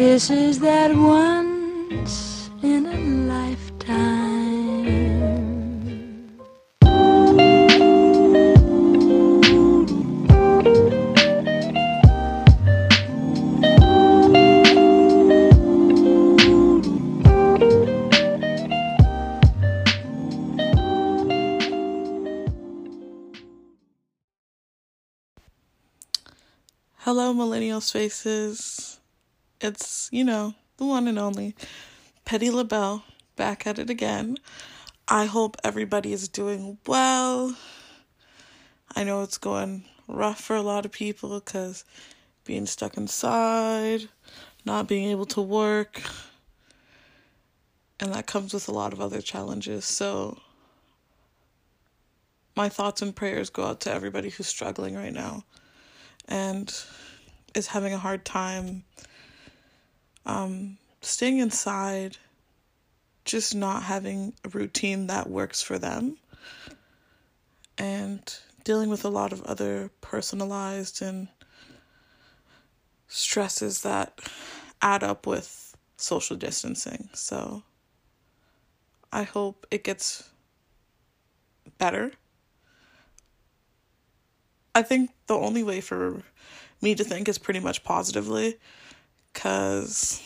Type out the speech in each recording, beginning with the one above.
This is that once in a lifetime. Hello, Millennial Spaces. It's, you know, the one and only Petty LaBelle back at it again. I hope everybody is doing well. I know it's going rough for a lot of people because being stuck inside, not being able to work, and that comes with a lot of other challenges. So, my thoughts and prayers go out to everybody who's struggling right now and is having a hard time um, staying inside, just not having a routine that works for them, and dealing with a lot of other personalized and stresses that add up with social distancing. So I hope it gets better. I think the only way for me to think is pretty much positively because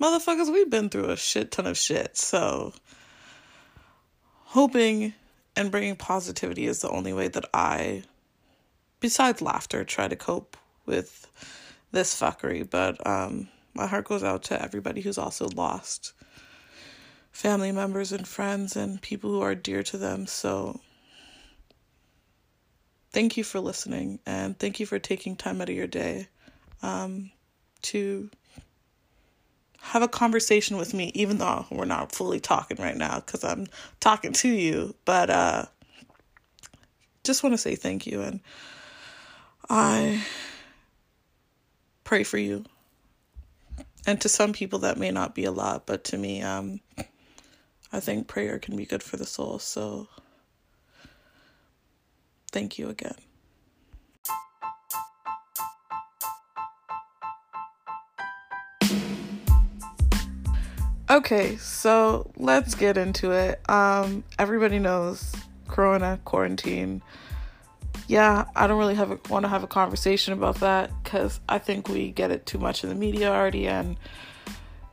motherfuckers, we've been through a shit ton of shit. So hoping and bringing positivity is the only way that I, besides laughter, try to cope with this fuckery. But um, my heart goes out to everybody who's also lost family members and friends and people who are dear to them. So thank you for listening and thank you for taking time out of your day um, to have a conversation with me, even though we're not fully talking right now because I'm talking to you. But uh, just want to say thank you and I pray for you. And to some people, that may not be a lot, but to me, um, I think prayer can be good for the soul. So thank you again. Okay, so let's get into it. Um, everybody knows Corona quarantine. Yeah, I don't really have want to have a conversation about that because I think we get it too much in the media already, and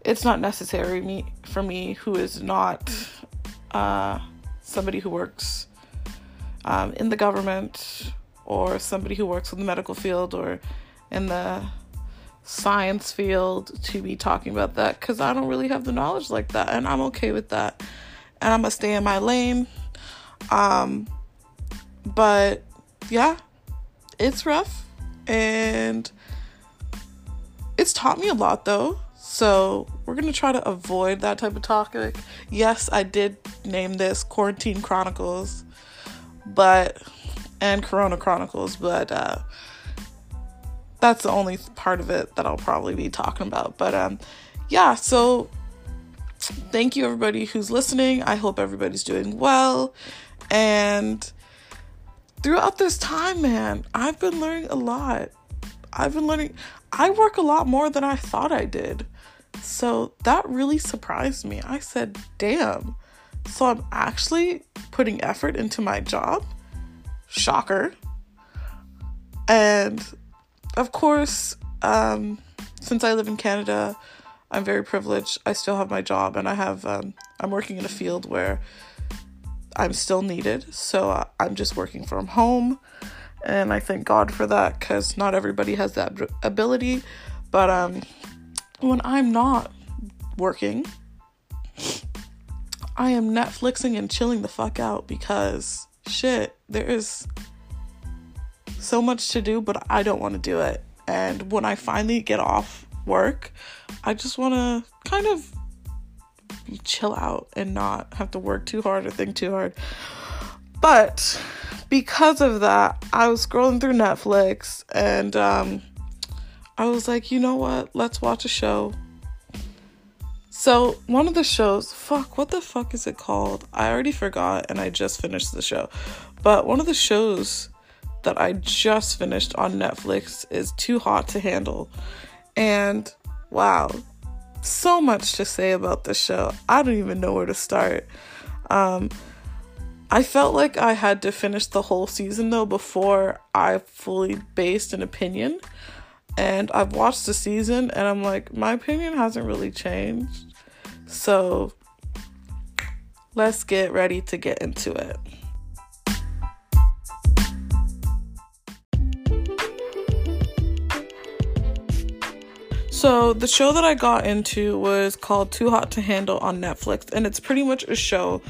it's not necessary me for me who is not uh, somebody who works um, in the government or somebody who works in the medical field or in the science field to be talking about that because I don't really have the knowledge like that, and I'm okay with that. And I'm gonna stay in my lane. Um, but yeah, it's rough, and it's taught me a lot though. So we're gonna try to avoid that type of topic. Yes, I did name this Quarantine Chronicles, but and Corona Chronicles, but uh that's the only part of it that I'll probably be talking about. But um, yeah, so thank you everybody who's listening. I hope everybody's doing well. And throughout this time, man, I've been learning a lot. I've been learning, I work a lot more than I thought I did. So that really surprised me. I said, damn. So I'm actually putting effort into my job. Shocker. And of course, um, since I live in Canada, I'm very privileged. I still have my job, and I have um, I'm working in a field where I'm still needed. So uh, I'm just working from home, and I thank God for that because not everybody has that ability. But um, when I'm not working, I am Netflixing and chilling the fuck out because shit, there is so much to do, but I don't want to do it. And when I finally get off work, I just want to kind of chill out and not have to work too hard or think too hard. But because of that, I was scrolling through Netflix and um, I was like, you know what? Let's watch a show. So, one of the shows, fuck, what the fuck is it called? I already forgot and I just finished the show. But one of the shows that I just finished on Netflix is Too Hot to Handle. And wow, so much to say about this show. I don't even know where to start. Um, I felt like I had to finish the whole season though before I fully based an opinion. And I've watched the season and I'm like, my opinion hasn't really changed. So let's get ready to get into it. So, the show that I got into was called Too Hot to Handle on Netflix, and it's pretty much a show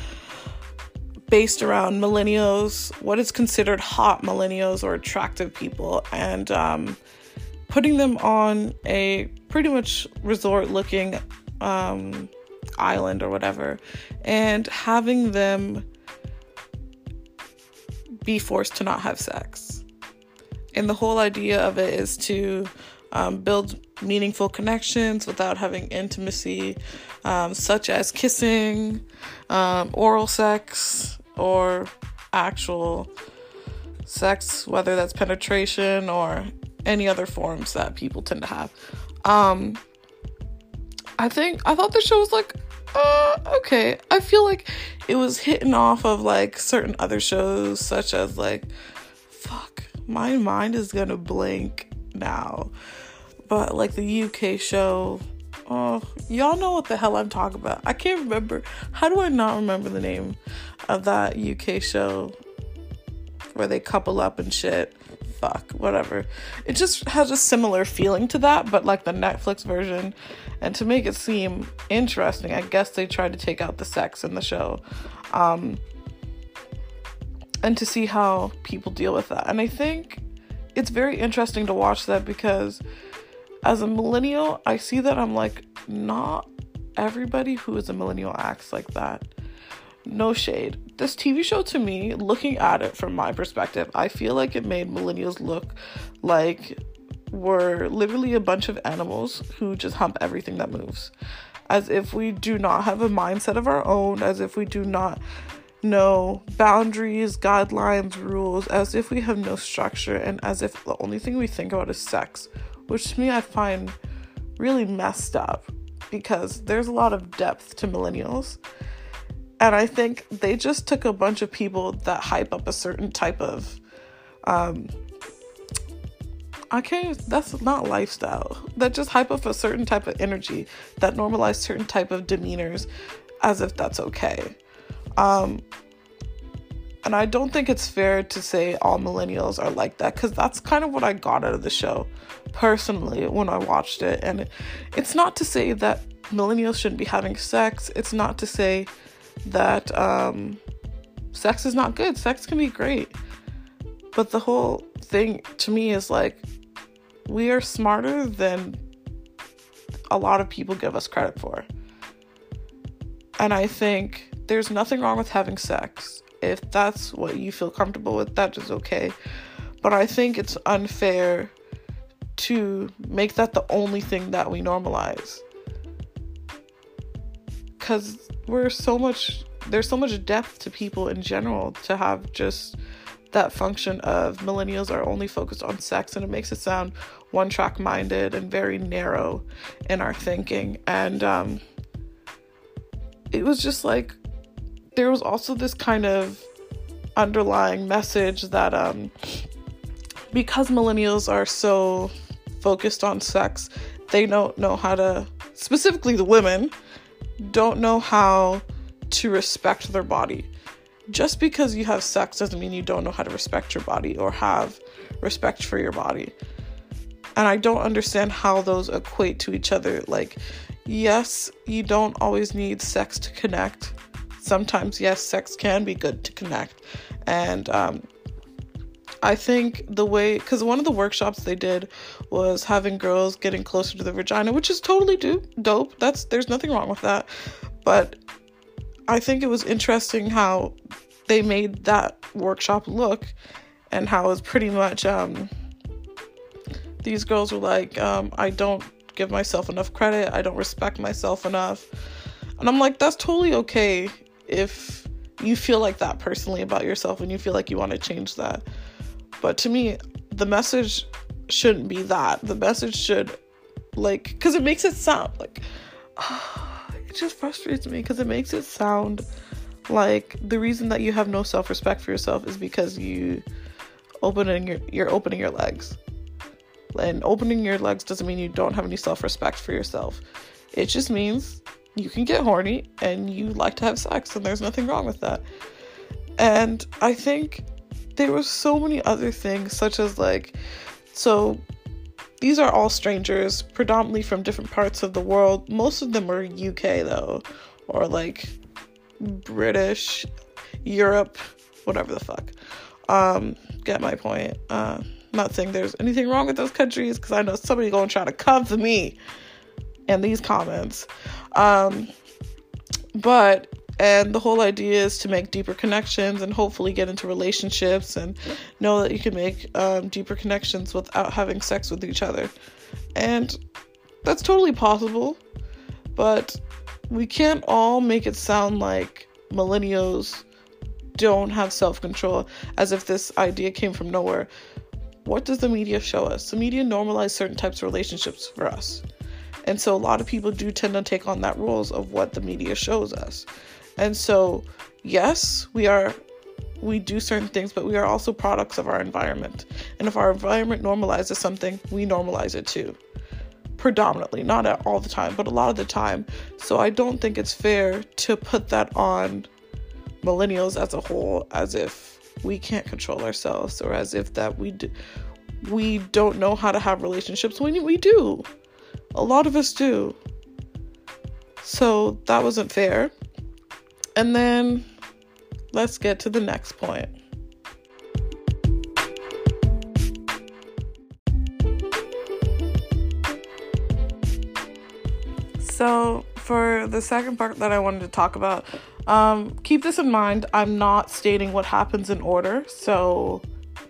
based around millennials, what is considered hot millennials or attractive people, and um, putting them on a pretty much resort looking um, island or whatever, and having them be forced to not have sex. And the whole idea of it is to um, build meaningful connections without having intimacy, um, such as kissing, um, oral sex, or actual sex, whether that's penetration or any other forms that people tend to have. Um, I think I thought the show was like, uh, okay. I feel like it was hitting off of like certain other shows, such as like, fuck, my mind is gonna blank now. But like the UK show, oh, y'all know what the hell I'm talking about. I can't remember. How do I not remember the name of that UK show where they couple up and shit? Fuck, whatever. It just has a similar feeling to that, but like the Netflix version. And to make it seem interesting, I guess they tried to take out the sex in the show. Um, and to see how people deal with that. And I think it's very interesting to watch that because as a millennial, I see that I'm like, not everybody who is a millennial acts like that. No shade. This TV show to me, looking at it from my perspective, I feel like it made millennials look like we're literally a bunch of animals who just hump everything that moves. As if we do not have a mindset of our own, as if we do not know boundaries, guidelines, rules, as if we have no structure, and as if the only thing we think about is sex which to me I find really messed up because there's a lot of depth to millennials. And I think they just took a bunch of people that hype up a certain type of um I can't that's not lifestyle. That just hype up a certain type of energy that normalize certain type of demeanors as if that's okay. Um and I don't think it's fair to say all millennials are like that because that's kind of what I got out of the show personally when I watched it. And it's not to say that millennials shouldn't be having sex, it's not to say that um, sex is not good. Sex can be great. But the whole thing to me is like, we are smarter than a lot of people give us credit for. And I think there's nothing wrong with having sex if that's what you feel comfortable with, that is okay. But I think it's unfair to make that the only thing that we normalize. Because we're so much, there's so much depth to people in general to have just that function of millennials are only focused on sex and it makes it sound one track minded and very narrow in our thinking. And um, it was just like, there was also this kind of underlying message that um, because millennials are so focused on sex, they don't know how to, specifically the women, don't know how to respect their body. Just because you have sex doesn't mean you don't know how to respect your body or have respect for your body. And I don't understand how those equate to each other. Like, yes, you don't always need sex to connect, sometimes, yes, sex can be good to connect. And um, I think the way, because one of the workshops they did was having girls getting closer to the vagina, which is totally do, dope. That's there's nothing wrong with that. But I think it was interesting how they made that workshop look, and how it was pretty much um, these girls were like, um, I don't give myself enough credit. I don't respect myself enough. And I'm like, that's totally okay if you feel like that personally about yourself and you feel like you want to change that. But to me, the message shouldn't be that. The message should like because it makes it sound like it just frustrates me because it makes it sound like the reason that you have no self-respect for yourself is because you opening your you're opening your legs and opening your legs doesn't mean you don't have any self-respect for yourself it just means you can get horny and you like to have sex and there's nothing wrong with that and i think there were so many other things such as like so these are all strangers, predominantly from different parts of the world. Most of them are UK though, or like British, Europe, whatever the fuck. Um, get my point. Uh, not saying there's anything wrong with those countries because I know somebody gonna try to come for me in these comments. Um, but and the whole idea is to make deeper connections and hopefully get into relationships and know that you can make um, deeper connections without having sex with each other. And that's totally possible, but we can't all make it sound like millennials don't have self control as if this idea came from nowhere. What does the media show us? The media normalize certain types of relationships for us. And so a lot of people do tend to take on that roles of what the media shows us. And so, yes, we are we do certain things, but we are also products of our environment. And if our environment normalizes something, we normalize it too. Predominantly, not all the time, but a lot of the time. So I don't think it's fair to put that on millennials as a whole as if we can't control ourselves or as if that we do, we don't know how to have relationships when we do. A lot of us do. So that wasn't fair. And then let's get to the next point. So, for the second part that I wanted to talk about, um, keep this in mind. I'm not stating what happens in order, so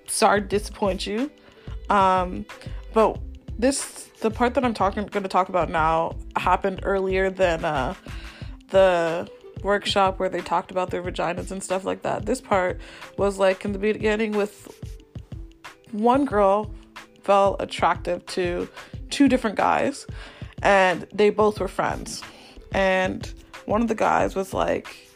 sorry to disappoint you. Um, but this, the part that I'm talking, going to talk about now, happened earlier than uh, the workshop where they talked about their vaginas and stuff like that. This part was like in the beginning with one girl felt attractive to two different guys and they both were friends. And one of the guys was like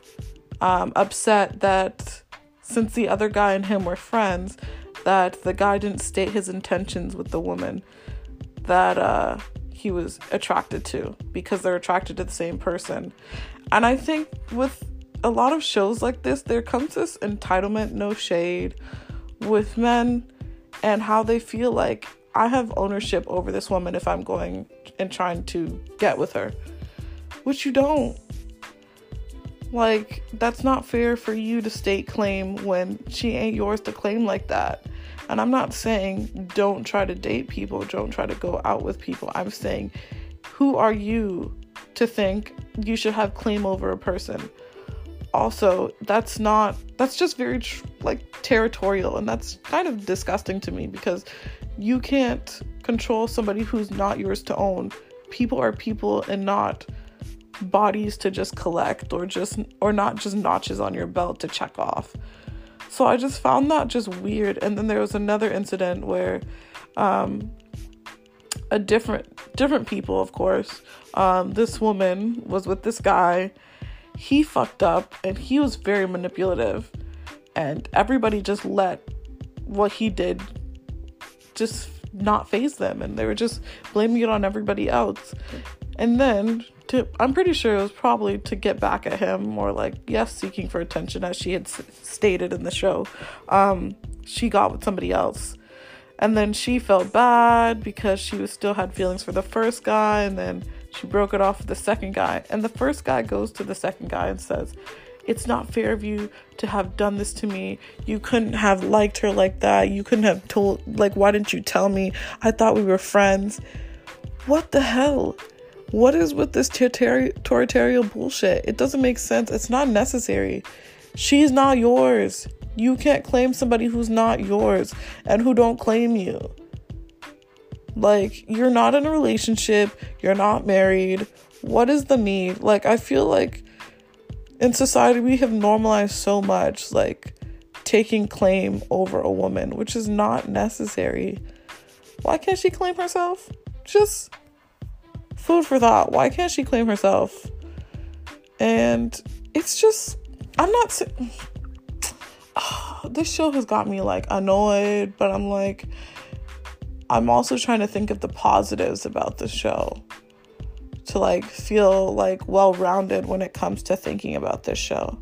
um, upset that since the other guy and him were friends, that the guy didn't state his intentions with the woman that uh, he was attracted to because they're attracted to the same person. And I think with a lot of shows like this, there comes this entitlement, no shade, with men and how they feel like I have ownership over this woman if I'm going and trying to get with her, which you don't. Like, that's not fair for you to state claim when she ain't yours to claim like that. And I'm not saying don't try to date people, don't try to go out with people. I'm saying, who are you to think you should have claim over a person. Also, that's not that's just very like territorial and that's kind of disgusting to me because you can't control somebody who's not yours to own. People are people and not bodies to just collect or just or not just notches on your belt to check off. So I just found that just weird. And then there was another incident where um, a different different people, of course. Um, this woman was with this guy. He fucked up and he was very manipulative. And everybody just let what he did just not faze them and they were just blaming it on everybody else. And then to I'm pretty sure it was probably to get back at him or like yes seeking for attention as she had s- stated in the show. Um, she got with somebody else and then she felt bad because she was still had feelings for the first guy and then she broke it off with the second guy. And the first guy goes to the second guy and says, It's not fair of you to have done this to me. You couldn't have liked her like that. You couldn't have told, like, why didn't you tell me? I thought we were friends. What the hell? What is with this territorial bullshit? It doesn't make sense. It's not necessary. She's not yours. You can't claim somebody who's not yours and who don't claim you. Like, you're not in a relationship, you're not married. What is the need? Like, I feel like in society we have normalized so much, like, taking claim over a woman, which is not necessary. Why can't she claim herself? Just food for thought. Why can't she claim herself? And it's just, I'm not. This show has got me like annoyed, but I'm like, I'm also trying to think of the positives about the show to like feel like well rounded when it comes to thinking about this show.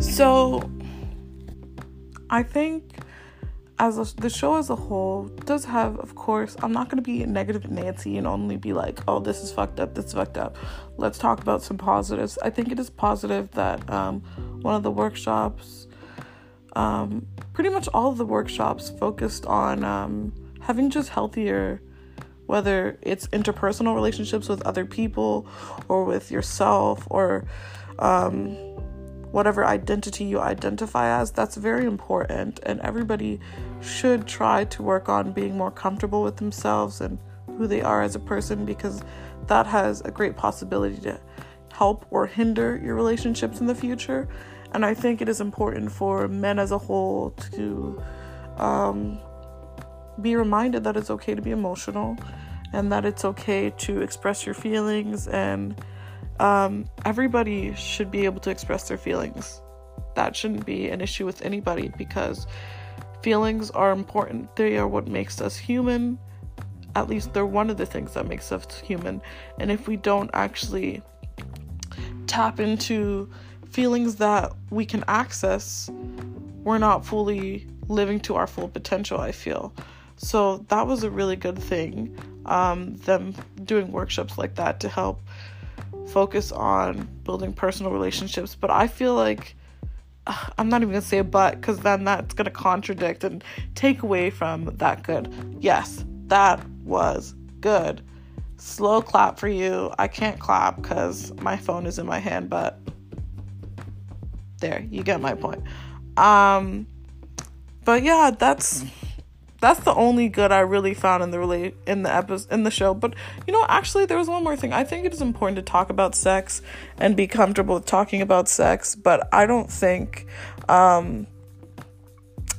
So, I think as a, the show as a whole does have, of course, I'm not going to be negative Nancy and only be like, oh, this is fucked up, this is fucked up. Let's talk about some positives. I think it is positive that um, one of the workshops, um, pretty much all of the workshops focused on um, having just healthier, whether it's interpersonal relationships with other people or with yourself or um, whatever identity you identify as, that's very important. And everybody should try to work on being more comfortable with themselves and who they are as a person because that has a great possibility to help or hinder your relationships in the future. And I think it is important for men as a whole to um, be reminded that it's okay to be emotional and that it's okay to express your feelings and um, everybody should be able to express their feelings. That shouldn't be an issue with anybody because feelings are important. They are what makes us human. At least they're one of the things that makes us human. And if we don't actually tap into feelings that we can access, we're not fully living to our full potential, I feel. So that was a really good thing. Um, them doing workshops like that to help focus on building personal relationships. But I feel like I'm not even gonna say a but because then that's gonna contradict and take away from that good. Yes, that was good. Slow clap for you. I can't clap because my phone is in my hand, but there, you get my point. Um, but yeah, that's that's the only good I really found in the relate in the episode in the show. But you know, actually, there was one more thing. I think it is important to talk about sex and be comfortable with talking about sex. But I don't think, um,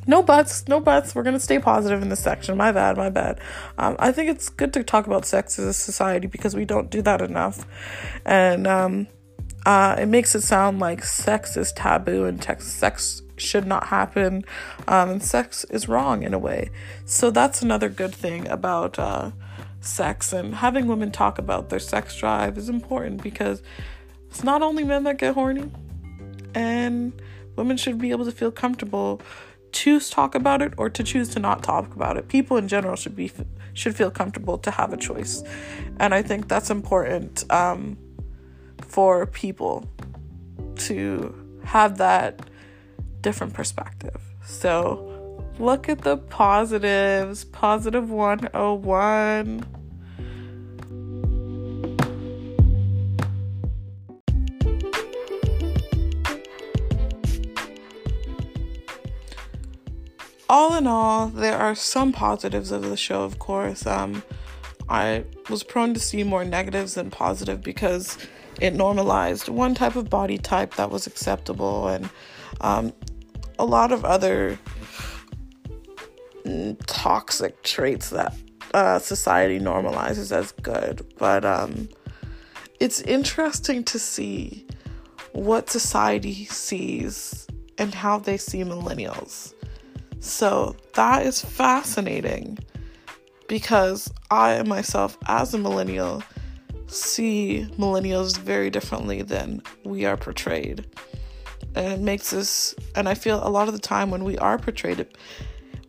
no buts, no buts. We're gonna stay positive in this section. My bad, my bad. Um, I think it's good to talk about sex as a society because we don't do that enough, and um, uh, it makes it sound like sex is taboo and tex- sex should not happen um, and sex is wrong in a way. So that's another good thing about uh, sex and having women talk about their sex drive is important because it's not only men that get horny and women should be able to feel comfortable to talk about it or to choose to not talk about it. People in general should be should feel comfortable to have a choice. And i think that's important um, for people to have that different perspective. So look at the positives. Positive 101. all in all, there are some positives of the show, of course. Um, I was prone to see more negatives than positive because it normalized one type of body type that was acceptable and um, a lot of other toxic traits that uh, society normalizes as good. But um, it's interesting to see what society sees and how they see millennials. So that is fascinating because I myself, as a millennial, see millennials very differently than we are portrayed and it makes us and i feel a lot of the time when we are portrayed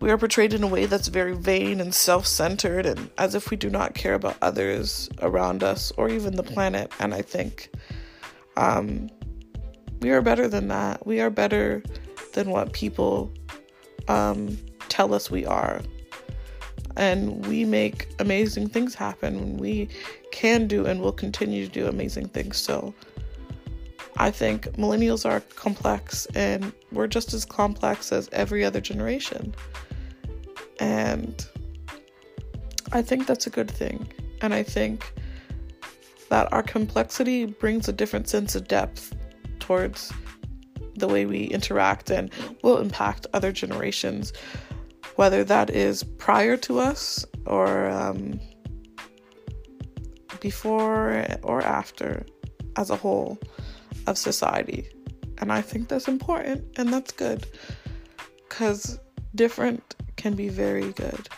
we are portrayed in a way that's very vain and self-centered and as if we do not care about others around us or even the planet. And i think um, we are better than that. We are better than what people um, tell us we are. And we make amazing things happen. We can do and will continue to do amazing things. So I think millennials are complex and we're just as complex as every other generation. And I think that's a good thing. And I think that our complexity brings a different sense of depth towards the way we interact and will impact other generations, whether that is prior to us or um, before or after as a whole of society. And I think that's important and that's good because different can be very good.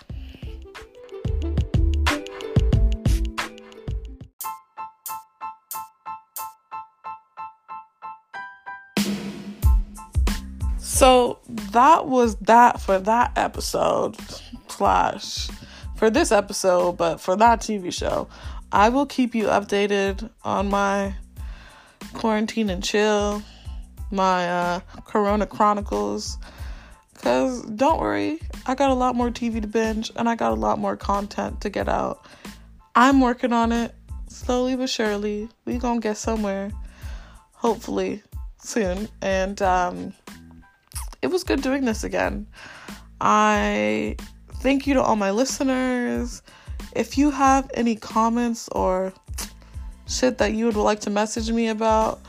So that was that for that episode, slash, for this episode, but for that TV show. I will keep you updated on my quarantine and chill, my uh, Corona Chronicles. Because don't worry, I got a lot more TV to binge and I got a lot more content to get out. I'm working on it slowly but surely. We gonna get somewhere, hopefully, soon. And um, it was good doing this again. I thank you to all my listeners. If you have any comments or shit that you would like to message me about,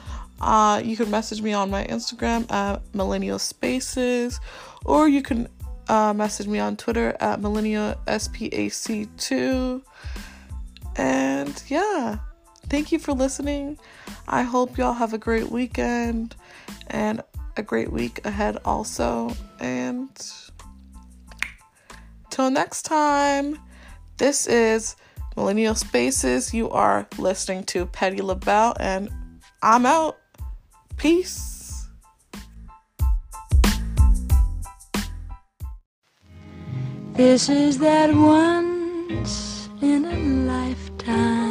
uh, you can message me on my Instagram at Millennial Spaces, or you can uh, message me on Twitter at Millennial SPAC2. And yeah, thank you for listening. I hope y'all have a great weekend and a great week ahead, also. And till next time, this is Millennial Spaces. You are listening to Petty LaBelle, and I'm out. Peace. This is that once in a lifetime